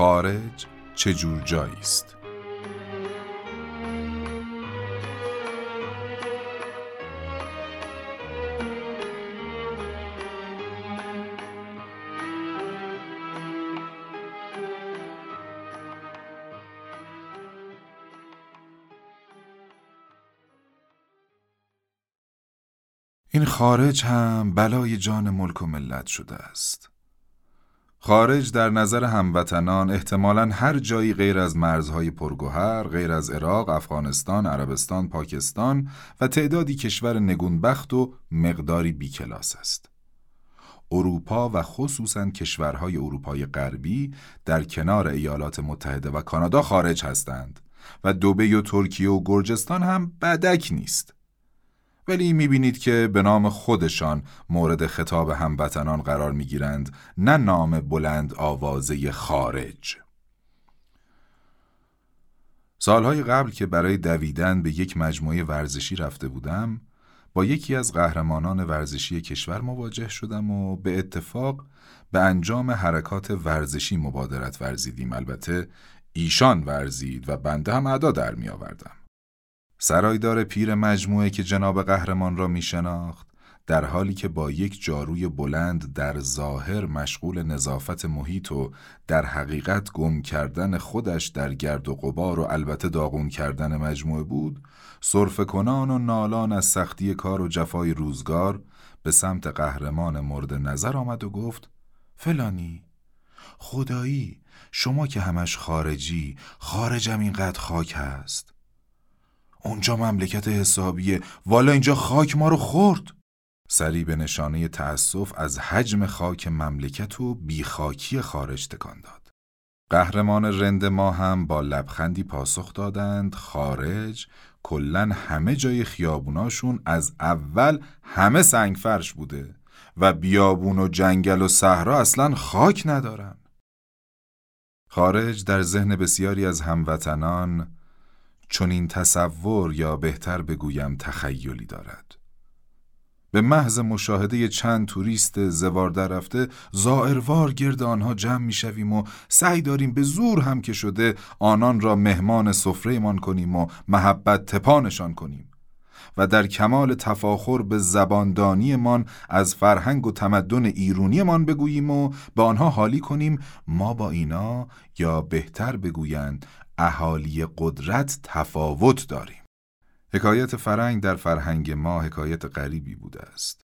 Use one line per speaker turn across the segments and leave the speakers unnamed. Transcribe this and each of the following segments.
خارج چجور جایی است. این خارج هم بلای جان ملک و ملت شده است. خارج در نظر هموطنان احتمالا هر جایی غیر از مرزهای پرگوهر، غیر از عراق، افغانستان، عربستان، پاکستان و تعدادی کشور نگونبخت و مقداری بیکلاس است. اروپا و خصوصا کشورهای اروپای غربی در کنار ایالات متحده و کانادا خارج هستند و دوبه و ترکیه و گرجستان هم بدک نیست. ولی می‌بینید که به نام خودشان مورد خطاب هموطنان قرار می‌گیرند نه نام بلند آوازه خارج سالهای قبل که برای دویدن به یک مجموعه ورزشی رفته بودم با یکی از قهرمانان ورزشی کشور مواجه شدم و به اتفاق به انجام حرکات ورزشی مبادرت ورزیدیم البته ایشان ورزید و بنده هم ادا در می آوردم. سرایدار پیر مجموعه که جناب قهرمان را می شناخت در حالی که با یک جاروی بلند در ظاهر مشغول نظافت محیط و در حقیقت گم کردن خودش در گرد و غبار و البته داغون کردن مجموعه بود صرف کنان و نالان از سختی کار و جفای روزگار به سمت قهرمان مورد نظر آمد و گفت فلانی خدایی شما که همش خارجی خارجم اینقدر خاک هست. اونجا مملکت حسابیه. والا اینجا خاک ما رو خورد. سری به نشانه تأسف از حجم خاک مملکت و بیخاکی خارج تکان داد. قهرمان رند ما هم با لبخندی پاسخ دادند خارج. کلا همه جای خیابوناشون از اول همه سنگ فرش بوده و بیابون و جنگل و صحرا اصلا خاک ندارن. خارج در ذهن بسیاری از هموطنان چون این تصور یا بهتر بگویم تخیلی دارد. به محض مشاهده چند توریست زوار در رفته زائروار گرد آنها جمع می شویم و سعی داریم به زور هم که شده آنان را مهمان سفرهمان کنیم و محبت تپانشان کنیم و در کمال تفاخر به زباندانیمان از فرهنگ و تمدن ایرونیمان بگوییم و به آنها حالی کنیم ما با اینا یا بهتر بگویند اهالی قدرت تفاوت داریم. حکایت فرنگ در فرهنگ ما حکایت غریبی بوده است.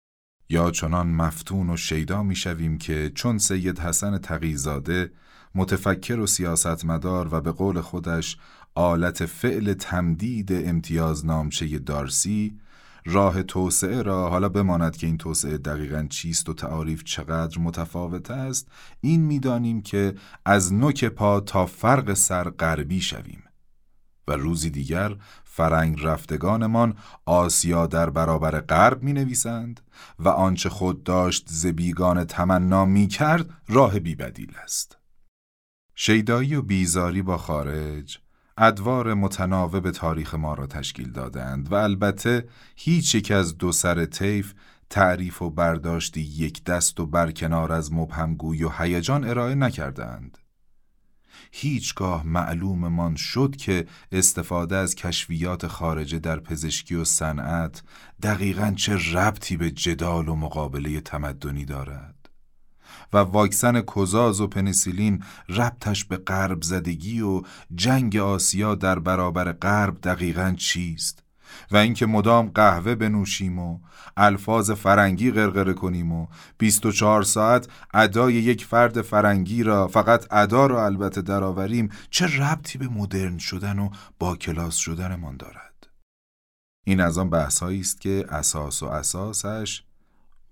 یا چنان مفتون و شیدا می شویم که چون سید حسن تقیزاده متفکر و سیاستمدار و به قول خودش آلت فعل تمدید امتیاز نامچه دارسی راه توسعه را حالا بماند که این توسعه دقیقا چیست و تعاریف چقدر متفاوت است این می‌دانیم که از نوک پا تا فرق سر غربی شویم و روزی دیگر فرنگ رفتگانمان آسیا در برابر غرب می نویسند و آنچه خود داشت زبیگان تمنا می کرد راه بیبدیل است. شیدایی و بیزاری با خارج ادوار متناوب تاریخ ما را تشکیل دادند و البته هیچ یک از دو سر طیف تعریف و برداشتی یک دست و برکنار از مبهمگوی و هیجان ارائه نکردند. هیچگاه معلوممان شد که استفاده از کشفیات خارجه در پزشکی و صنعت دقیقا چه ربطی به جدال و مقابله تمدنی دارد. و واکسن کوزاز و پنیسیلین ربطش به غرب زدگی و جنگ آسیا در برابر غرب دقیقا چیست؟ و اینکه مدام قهوه بنوشیم و الفاظ فرنگی غرغره کنیم و 24 ساعت ادای یک فرد فرنگی را فقط ادا را البته درآوریم چه ربطی به مدرن شدن و با کلاس شدنمان دارد؟ این از آن بحث است که اساس و اساسش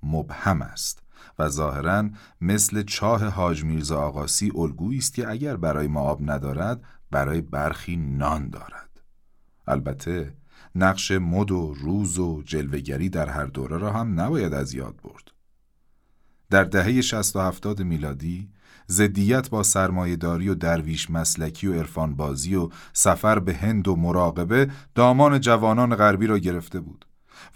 مبهم است. و ظاهرا مثل چاه حاج میرزا آقاسی الگویی است که اگر برای ما آب ندارد برای برخی نان دارد. البته نقش مد و روز و جلوگری در هر دوره را هم نباید از یاد برد. در دهه 60 و 70 میلادی زدیت با سرمایهداری و درویش مسلکی و عرفان بازی و سفر به هند و مراقبه دامان جوانان غربی را گرفته بود.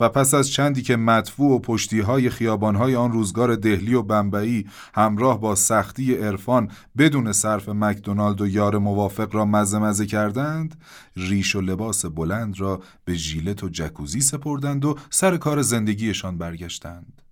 و پس از چندی که مدفوع و پشتی های خیابان های آن روزگار دهلی و بمبئی همراه با سختی عرفان بدون صرف مکدونالد و یار موافق را مزه مزه کردند ریش و لباس بلند را به ژیلت و جکوزی سپردند و سر کار زندگیشان برگشتند.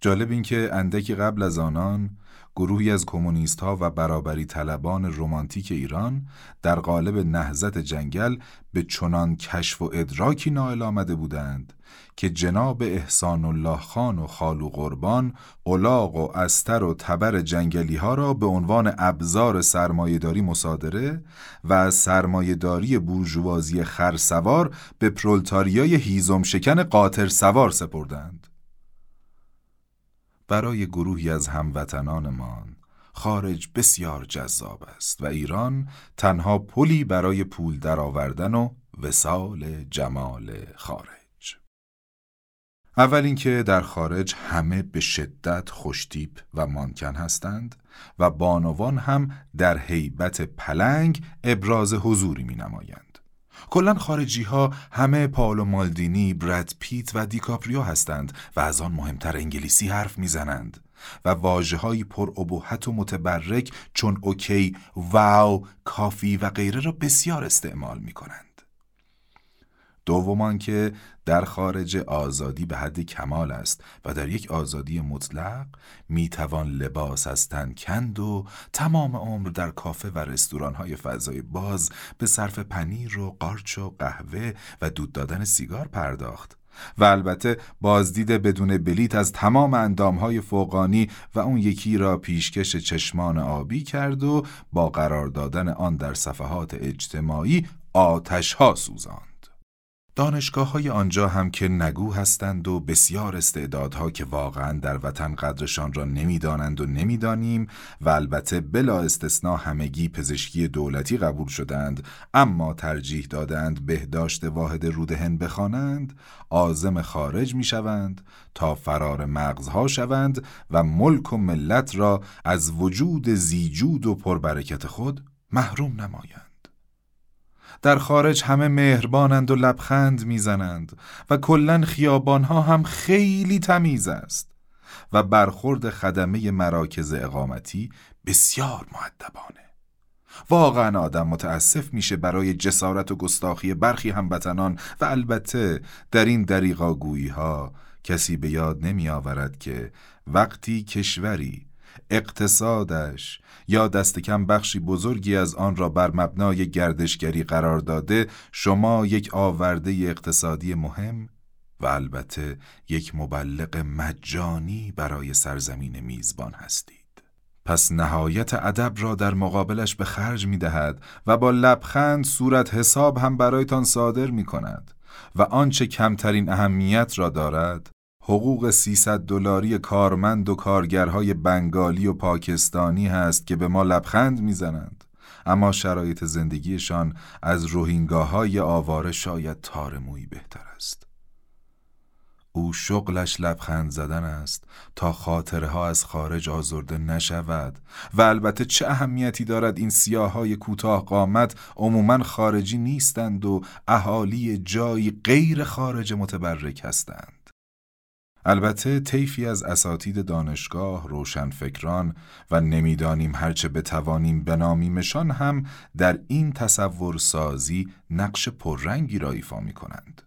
جالب این که اندکی قبل از آنان گروهی از کمونیست ها و برابری طلبان رمانتیک ایران در قالب نهزت جنگل به چنان کشف و ادراکی نائل آمده بودند که جناب احسان الله خان و خالو قربان الاغ و استر و تبر جنگلی ها را به عنوان ابزار سرمایهداری مصادره و از سرمایهداری بورژوازی خرسوار به پرولتاریای هیزم شکن قاطر سوار سپردند. برای گروهی از هموطنانمان خارج بسیار جذاب است و ایران تنها پلی برای پول درآوردن و وسال جمال خارج اول اینکه در خارج همه به شدت خوشتیپ و مانکن هستند و بانوان هم در هیبت پلنگ ابراز حضوری می نمایند. کلا خارجی ها همه پائولو مالدینی، برد پیت و دیکاپریو هستند و از آن مهمتر انگلیسی حرف می‌زنند و واژه های پر ابهت و متبرک چون OK، wow، coffee و غیره را بسیار استعمال می کنند. دومان که در خارج آزادی به حد کمال است و در یک آزادی مطلق می‌توان لباس از تن کند و تمام عمر در کافه و رستوران های فضای باز به صرف پنیر و قارچ و قهوه و دود دادن سیگار پرداخت و البته بازدید بدون بلیت از تمام اندامهای فوقانی و اون یکی را پیشکش چشمان آبی کرد و با قرار دادن آن در صفحات اجتماعی آتش ها سوزان. دانشگاه های آنجا هم که نگو هستند و بسیار استعدادها که واقعا در وطن قدرشان را نمی‌دانند و نمی‌دانیم و البته بلا استثنا همگی پزشکی دولتی قبول شدند اما ترجیح دادند بهداشت واحد رودهن بخوانند آزم خارج می شوند تا فرار مغزها شوند و ملک و ملت را از وجود زیجود و پربرکت خود محروم نمایند. در خارج همه مهربانند و لبخند می‌زنند و کلا خیابانها هم خیلی تمیز است و برخورد خدمه مراکز اقامتی بسیار معدبانه واقعا آدم متاسف میشه برای جسارت و گستاخی برخی هموطنان و البته در این دریغاگویی ها کسی به یاد نمی آورد که وقتی کشوری اقتصادش. یا دست کم بخشی بزرگی از آن را بر مبنای گردشگری قرار داده شما یک آورده اقتصادی مهم و البته یک مبلغ مجانی برای سرزمین میزبان هستید. پس نهایت ادب را در مقابلش به خرج می دهد و با لبخند صورت حساب هم برایتان صادر می کند و آنچه کمترین اهمیت را دارد حقوق 300 دلاری کارمند و کارگرهای بنگالی و پاکستانی هست که به ما لبخند می‌زنند. اما شرایط زندگیشان از روهینگاهای آواره شاید تارمویی بهتر است. او شغلش لبخند زدن است تا خاطره ها از خارج آزرده نشود و البته چه اهمیتی دارد این سیاه های کوتاه قامت عموما خارجی نیستند و اهالی جایی غیر خارج متبرک هستند. البته طیفی از اساتید دانشگاه، روشنفکران و نمی‌دانیم هرچه بتوانیم بنامیمشان هم در این تصور سازی نقش پررنگی را ایفا می کنند.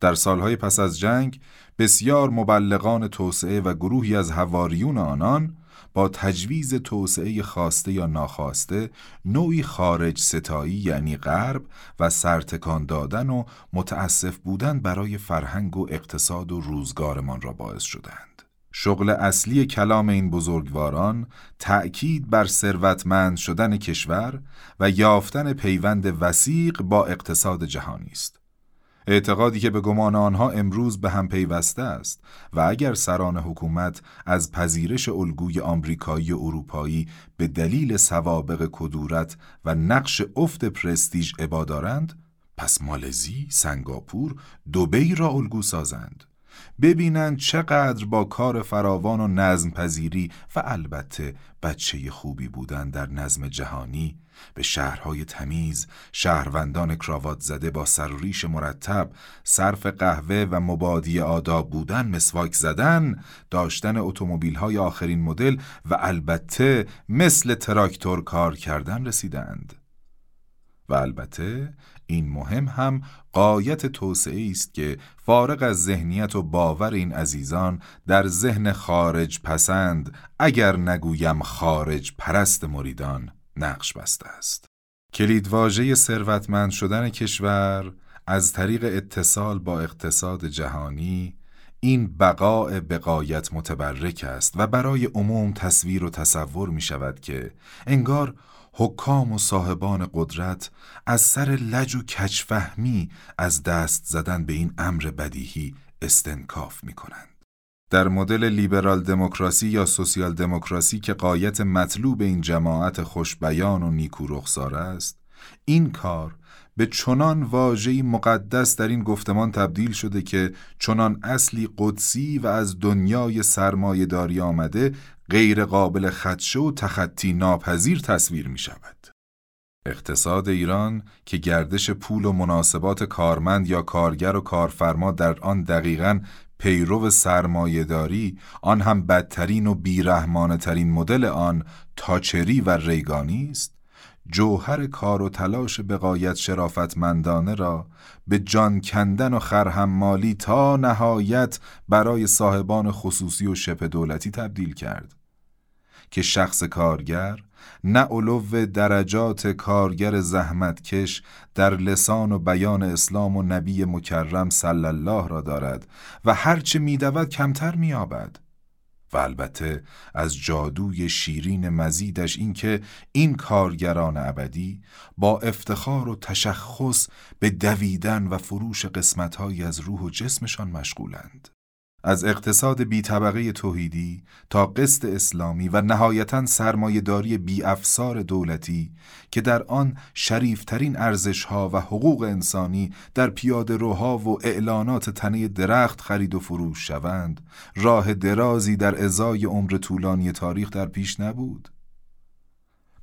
در سالهای پس از جنگ بسیار مبلغان توسعه و گروهی از هواریون آنان با تجویز توسعه خواسته یا ناخواسته نوعی خارج ستایی یعنی غرب و سرتکان دادن و متاسف بودن برای فرهنگ و اقتصاد و روزگارمان را باعث شدند. شغل اصلی کلام این بزرگواران تأکید بر ثروتمند شدن کشور و یافتن پیوند وسیق با اقتصاد جهانی است. اعتقادی که به گمان آنها امروز به هم پیوسته است و اگر سران حکومت از پذیرش الگوی آمریکایی و اروپایی به دلیل سوابق کدورت و نقش افت پرستیژ عبادارند پس مالزی، سنگاپور، دوبی را الگو سازند. ببینند چقدر با کار فراوان و نظم پذیری و البته بچه خوبی بودن در نظم جهانی به شهرهای تمیز، شهروندان کراوات زده با سرریش مرتب، صرف قهوه و مبادی آداب بودن، مسواک زدن، داشتن اتومبیل‌های آخرین مدل و البته مثل تراکتور کار کردن رسیدند. و البته این مهم هم قایت توسعه است که فارغ از ذهنیت و باور این عزیزان در ذهن خارج پسند اگر نگویم خارج پرست مریدان نقش بسته است. کلیدواژه ثروتمند شدن کشور از طریق اتصال با اقتصاد جهانی این بقاء بقایت متبرک است و برای عموم تصویر و تصور می شود که انگار حکام و صاحبان قدرت از سر لج و کچفهمی از دست زدن به این امر بدیهی استنکاف می کنند. در مدل لیبرال دموکراسی یا سوسیال دموکراسی که قایت مطلوب این جماعت خوشبیان و نیکو است این کار به چنان واژه‌ای مقدس در این گفتمان تبدیل شده که چنان اصلی قدسی و از دنیای سرمایهداری آمده غیر قابل خدشه و تخطی ناپذیر تصویر می شود. اقتصاد ایران که گردش پول و مناسبات کارمند یا کارگر و کارفرما در آن دقیقا پیرو سرمایهداری آن هم بدترین و بیرحمانه ترین مدل آن تاچری و ریگانی است. جوهر کار و تلاش بقایت شرافتمندانه را به جان کندن و خرحمالی تا نهایت برای صاحبان خصوصی و شبه دولتی تبدیل کرد که شخص کارگر نه علو درجات کارگر زحمتکش در لسان و بیان اسلام و نبی مکرم صلی الله را دارد و هرچه میدود کمتر میابد و البته از جادوی شیرین مزیدش اینکه این کارگران ابدی با افتخار و تشخص به دویدن و فروش قسمتهایی از روح و جسمشان مشغولند. از اقتصاد بی طبقه توحیدی تا قسط اسلامی و نهایتا سرمایهداری بی افسار دولتی که در آن شریفترین ارزشها و حقوق انسانی در پیاده روها و اعلانات تنه درخت خرید و فروش شوند راه درازی در ازای عمر طولانی تاریخ در پیش نبود.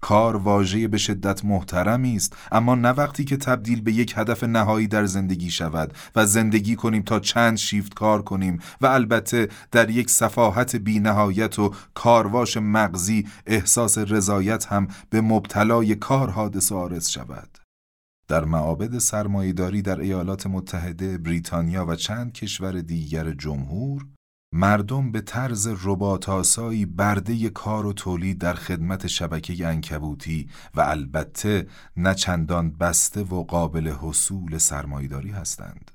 کار واژه به شدت محترمی است اما نه وقتی که تبدیل به یک هدف نهایی در زندگی شود و زندگی کنیم تا چند شیفت کار کنیم و البته در یک صفاحت بی نهایت و کارواش مغزی احساس رضایت هم به مبتلای کار حادث آرز شود. در معابد سرمایهداری در ایالات متحده، بریتانیا و چند کشور دیگر جمهور مردم به طرز رباتاسایی برده کار و تولید در خدمت شبکه انکبوتی و البته نچندان بسته و قابل حصول سرمایداری هستند.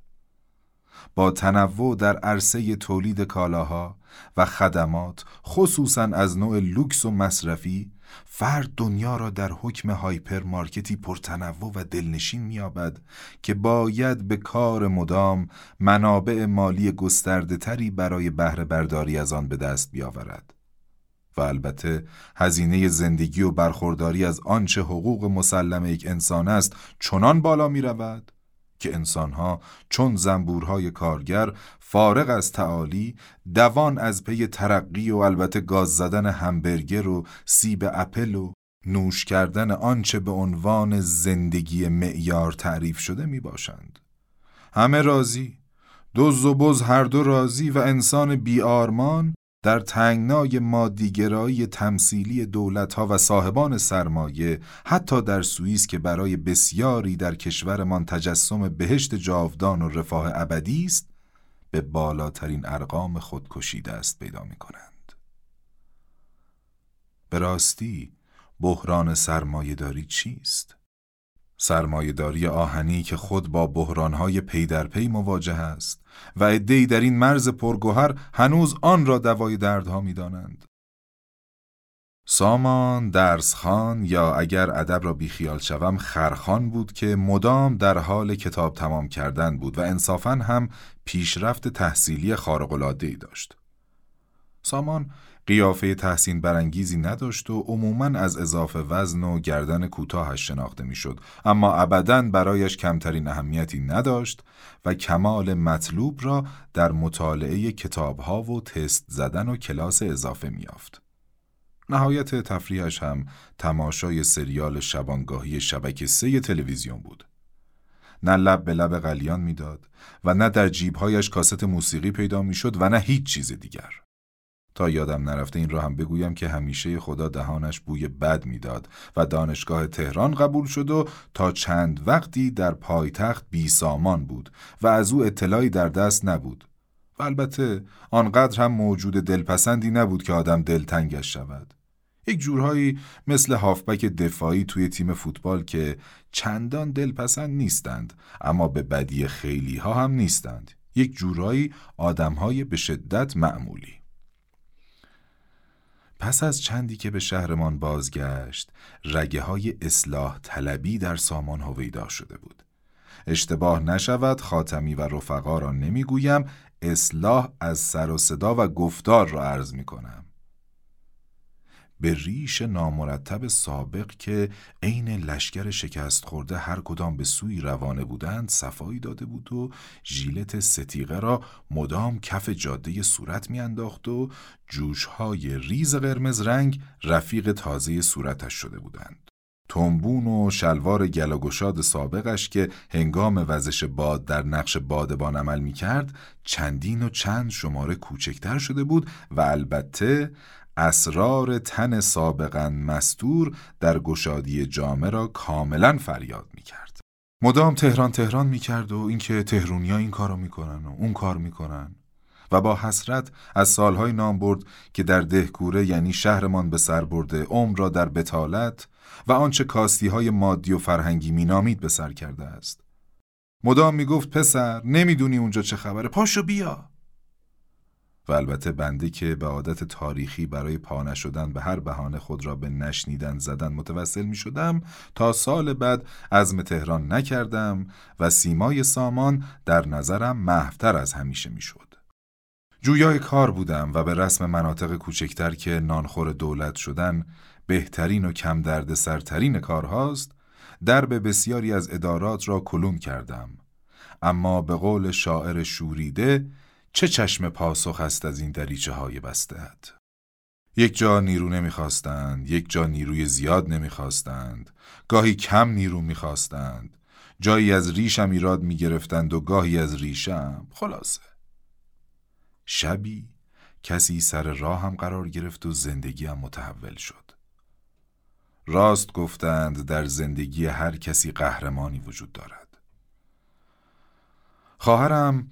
با تنوع در عرصه تولید کالاها و خدمات خصوصا از نوع لوکس و مصرفی فرد دنیا را در حکم هایپر مارکتی پرتنوع و دلنشین میابد که باید به کار مدام منابع مالی گسترده تری برای بهره برداری از آن به دست بیاورد. و البته هزینه زندگی و برخورداری از آنچه حقوق مسلم یک انسان است چنان بالا می رود که انسانها چون زنبورهای کارگر فارغ از تعالی دوان از پی ترقی و البته گاز زدن همبرگر و سیب اپل و نوش کردن آنچه به عنوان زندگی معیار تعریف شده می باشند. همه راضی دو و بز هر دو راضی و انسان بیارمان در تنگنای مادیگرایی تمثیلی دولتها و صاحبان سرمایه حتی در سوئیس که برای بسیاری در کشورمان تجسم بهشت جاودان و رفاه ابدی است به بالاترین ارقام خودکشی دست پیدا می کنند. به راستی بحران سرمایهداری چیست؟ سرمایهداری آهنی که خود با بحرانهای پی در پی مواجه است و عدهای در این مرز پرگوهر هنوز آن را دوای دردها می‌دانند. سامان درسخان یا اگر ادب را بیخیال شوم خرخان بود که مدام در حال کتاب تمام کردن بود و انصافا هم پیشرفت تحصیلی خارق‌العاده‌ای داشت. سامان قیافه تحسین برانگیزی نداشت و عموماً از اضافه وزن و گردن کوتاهش شناخته می‌شد اما ابدا برایش کمترین اهمیتی نداشت و کمال مطلوب را در مطالعه کتابها و تست زدن و کلاس اضافه میافت. نهایت تفریحش هم تماشای سریال شبانگاهی شبکه سه تلویزیون بود. نه لب به لب قلیان می‌داد و نه در جیبهایش کاست موسیقی پیدا می‌شد و نه هیچ چیز دیگر. تا یادم نرفته این را هم بگویم که همیشه خدا دهانش بوی بد می‌داد و دانشگاه تهران قبول شد و تا چند وقتی در پایتخت بی سامان بود و از او اطلاعی در دست نبود. و البته آنقدر هم موجود دلپسندی نبود که آدم دلتنگش شود. یک جورهایی مثل هافبک دفاعی توی تیم فوتبال که چندان دلپسند نیستند اما به بدی خیلی ها هم نیستند. یک جورهایی آدمهای به شدت معمولی. پس از چندی که به شهرمان بازگشت رگه های اصلاح طلبی در سامان هویدا شده بود. اشتباه نشود خاتمی و رفقا را نمی‌گویم اصلاح از سر و صدا و گفتار را عرض می کنم به ریش نامرتب سابق که عین لشکر شکست خورده هر کدام به سوی روانه بودند صفایی داده بود و ژیلت ستیقه را مدام کف جاده صورت میانداخت و جوشهای ریز قرمز رنگ رفیق تازه صورتش شده بودند. تنبون و شلوار گلاگشاد سابقش که هنگام وزش باد در نقش بادبان عمل می کرد چندین و چند شماره کوچکتر شده بود و البته اسرار تن سابقا مستور در گشادی جامعه را کاملا فریاد می کرد. مدام تهران تهران می کرد و اینکه تهرونیا این کارو می‌کنن و اون کار می‌کنن و با حسرت از سالهای نام برد که در دهکوره یعنی شهرمان به سر برده عمر را در بتالت و آنچه کاستی های مادی و فرهنگی مینامید به سر کرده است. مدام می‌گفت پسر نمی‌دونی اونجا چه خبره پاشو بیا و البته بنده که به عادت تاریخی برای پا شدن به هر بهانه خود را به نشنیدن زدن متوسل می شدم تا سال بعد عزم تهران نکردم و سیمای سامان در نظرم محفتر از همیشه می شد. جویای کار بودم و به رسم مناطق کوچکتر که نانخور دولت شدن بهترین و کم درد سرترین کارهاست درب بسیاری از ادارات را کلون کردم اما به قول شاعر شوریده چه چشم پاسخ است از این دریچه های بستهت؟ یک جا نیرو نمی‌خواستند، یک جا نیروی زیاد نمی‌خواستند، گاهی کم نیرو می‌خواستند، جایی از ریشم ایراد می‌گرفتند و گاهی از ریشم، خلاصه. شبی کسی سر راه هم قرار گرفت و زندگی هم متحول شد. راست گفتند در زندگی هر کسی قهرمانی وجود دارد. خواهرم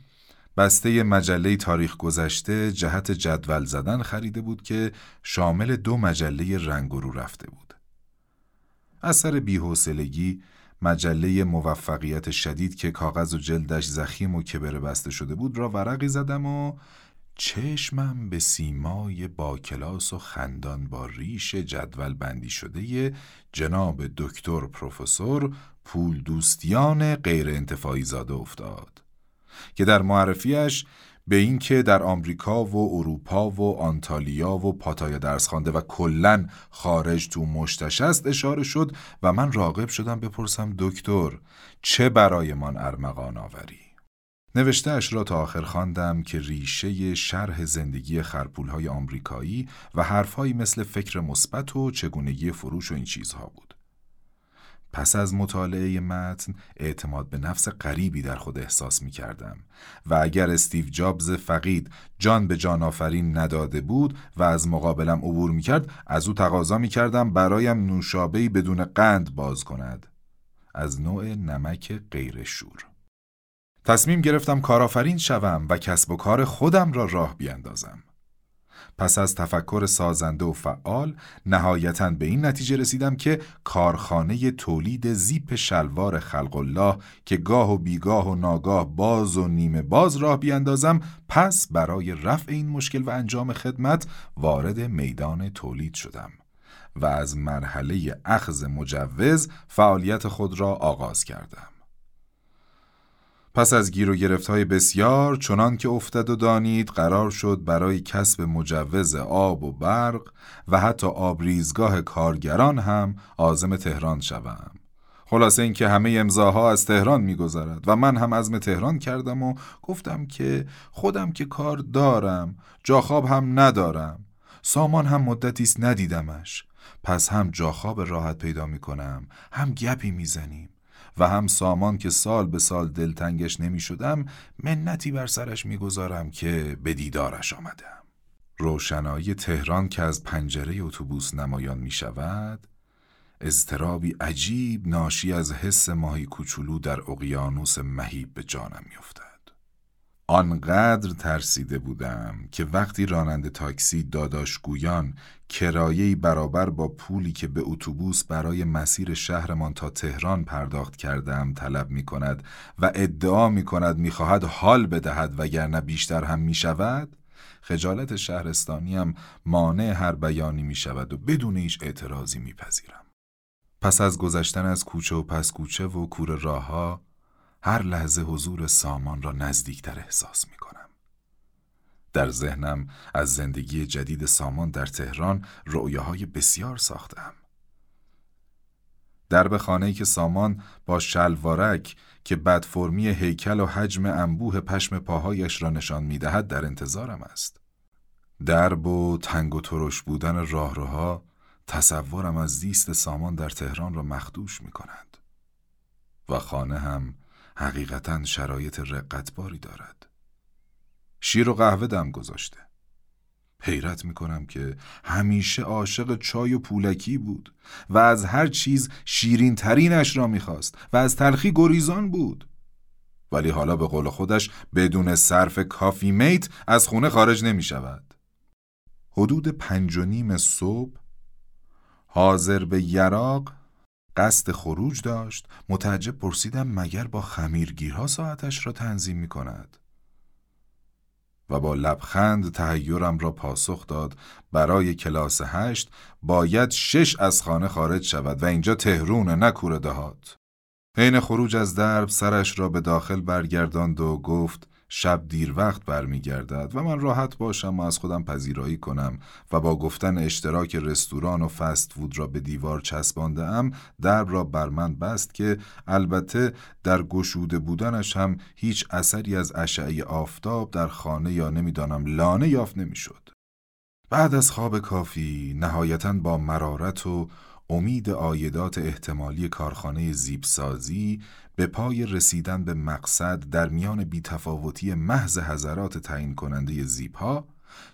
بسته مجله تاریخ گذشته جهت جدول زدن خریده بود که شامل دو مجله رنگ رو رفته بود. اثر بیحوصلگی مجله موفقیت شدید که کاغذ و جلدش زخیم و کبر بسته شده بود را ورقی زدم و چشمم به سیمای با کلاس و خندان با ریش جدول بندی شده جناب دکتر پروفسور پول دوستیان غیر انتفاعی زاده افتاد. که در معرفیش به اینکه در آمریکا و اروپا و آنتالیا و پاتایا درس خوانده و کلا خارج تو مشتش است اشاره شد و من راغب شدم بپرسم دکتر چه برایمان ارمغان آوری نوشته اش را تا آخر خواندم که ریشه شرح زندگی خرپولهای آمریکایی و حرفهایی مثل فکر مثبت و چگونگی فروش و این چیزها بود. پس از مطالعه متن اعتماد به نفس غریبی در خود احساس می کردم و اگر استیو جابز فقید جان به جان آفرین نداده بود و از مقابلم عبور می کرد از او تقاضا می کردم برایم نوشابهی بدون قند باز کند. از نوع نمک غیر شور. تصمیم گرفتم کارآفرین شوم و کسب و کار خودم را راه بیاندازم. پس از تفکر سازنده و فعال نهایتا به این نتیجه رسیدم که کارخانه تولید زیپ شلوار خلق الله که گاه و بیگاه و ناگاه باز و نیمه باز راه بیاندازم پس برای رفع این مشکل و انجام خدمت وارد میدان تولید شدم و از مرحله اخذ مجوز فعالیت خود را آغاز کردم. پس از گیر و گرفت های بسیار چنان که افتد و دانید قرار شد برای کسب مجوز آب و برق و حتی آبریزگاه کارگران هم آزم تهران شوم. خلاصه اینکه همه امضاها از تهران میگذرد و من هم عزم تهران کردم و گفتم که خودم که کار دارم جاخواب هم ندارم. سامان هم مدتی ندیدمش. پس هم جاخواب راحت پیدا می‌کنم هم گپی می‌زنیم. و هم سامان که سال به سال دلتنگش نمی شدم منتی بر سرش می‌گذارم که به دیدارش آمدم روشنایی تهران که از پنجره اتوبوس نمایان می شود اضطرابی عجیب ناشی از حس ماهی کوچولو در اقیانوس مهیب به جانم میافتد. آنقدر ترسیده بودم که وقتی راننده تاکسی داداشگویان کرایه‌ای برابر با پولی که به اتوبوس برای مسیر شهرمان تا تهران پرداخت کردم طلب می کند و ادعا می کند می خواهد حال بدهد وگرنه بیشتر هم می شود خجالت شهرستانیم مانع هر بیانی می شود و بدون هیچ اعتراضی می پذیرم. پس از گذشتن از کوچه و پس کوچه و کور راهها هر لحظه حضور سامان را نزدیکتر احساس می کنم. در ذهنم از زندگی جدید سامان در تهران رؤیاهای بسیار ساختم. درب خانه‌ای که سامان با شلوارک که بدفرمی هیکل و حجم انبوه پشم پاهایش را نشان می‌دهد در انتظارم است. درب و تنگ و ترش بودن راهروها تصورم از زیست سامان در تهران را مخدوش می کند. و خانه هم حقیقتا شرایط رقتباری دارد. شیر و قهوه دم گذاشته. حیرت می کنم که همیشه عاشق چای و پولکی بود و از هر چیز شیرین ترینش را می‌خواست و از تلخی گریزان بود. ولی حالا به قول خودش بدون صرف کافی میت از خونه خارج نمی شود. حدود پنج و نیم صبح حاضر به یراق قصد خروج داشت متعجب پرسیدم مگر با خمیرگیرها ساعتش را تنظیم می کند و با لبخند تهیرم را پاسخ داد برای کلاس هشت باید شش از خانه خارج شود و اینجا تهرون نکور دهات حین خروج از درب سرش را به داخل برگرداند و گفت شب دیر وقت برمیگردد و من راحت باشم و از خودم پذیرایی کنم و با گفتن اشتراک رستوران و فست فود را به دیوار چسبانده ام درب را بر من بست که البته در گشوده بودنش هم هیچ اثری از اشعه آفتاب در خانه یا نمی‌دانم لانه یافت نمی‌شد. بعد از خواب کافی نهایتا با مرارت و امید آیدات احتمالی کارخانه زیبسازی به پای رسیدن به مقصد در میان بیتفاوتی محض حضرات تعیین کننده زیبها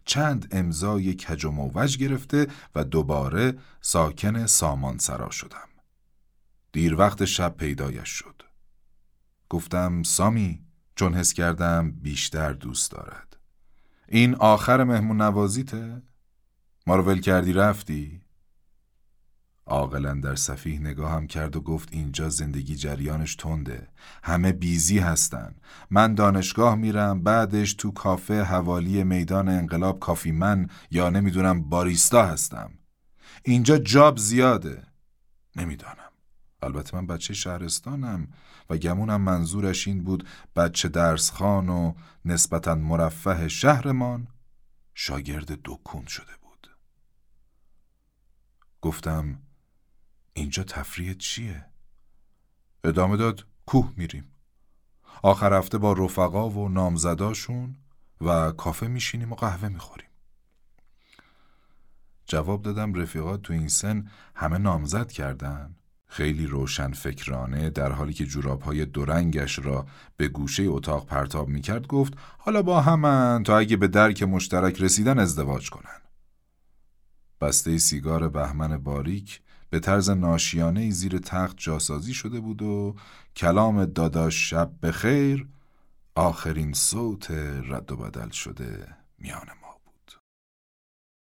چند امضای کج و موج گرفته و دوباره ساکن سامان سرا شدم. دیر وقت شب پیدایش شد. گفتم سامی چون حس کردم بیشتر دوست دارد. این آخر مهمون نوازیته؟ ما کردی رفتی؟ عاقلا در صفیح نگاهم کرد و گفت اینجا زندگی جریانش تنده همه بیزی هستن. من دانشگاه میرم بعدش تو کافه حوالی میدان انقلاب کافی من یا نمی‌دونم باریستا هستم. اینجا جاب زیاده. نمی‌دانم. البته من بچه شهرستانم و گمونم منظورش این بود بچه درسخان و نسبتا مرفه شهرمان شاگرد دکون شده بود. گفتم اینجا تفریح چیه؟ ادامه داد کوه میریم. آخر هفته با رفقا و نامزداشون و کافه میشینیم و قهوه می‌خوریم. جواب دادم رفیقات تو این سن همه نامزد کردن. خیلی روشن فکرانه در حالی که جوراب های دورنگش را به گوشه اتاق پرتاب می‌کرد گفت حالا با همن تا اگه به درک مشترک رسیدن ازدواج کنن. بسته سیگار بهمن باریک به طرز ناشیانه زیر تخت جاسازی شده بود و کلام داداش شب به خیر آخرین صوت رد و بدل شده میان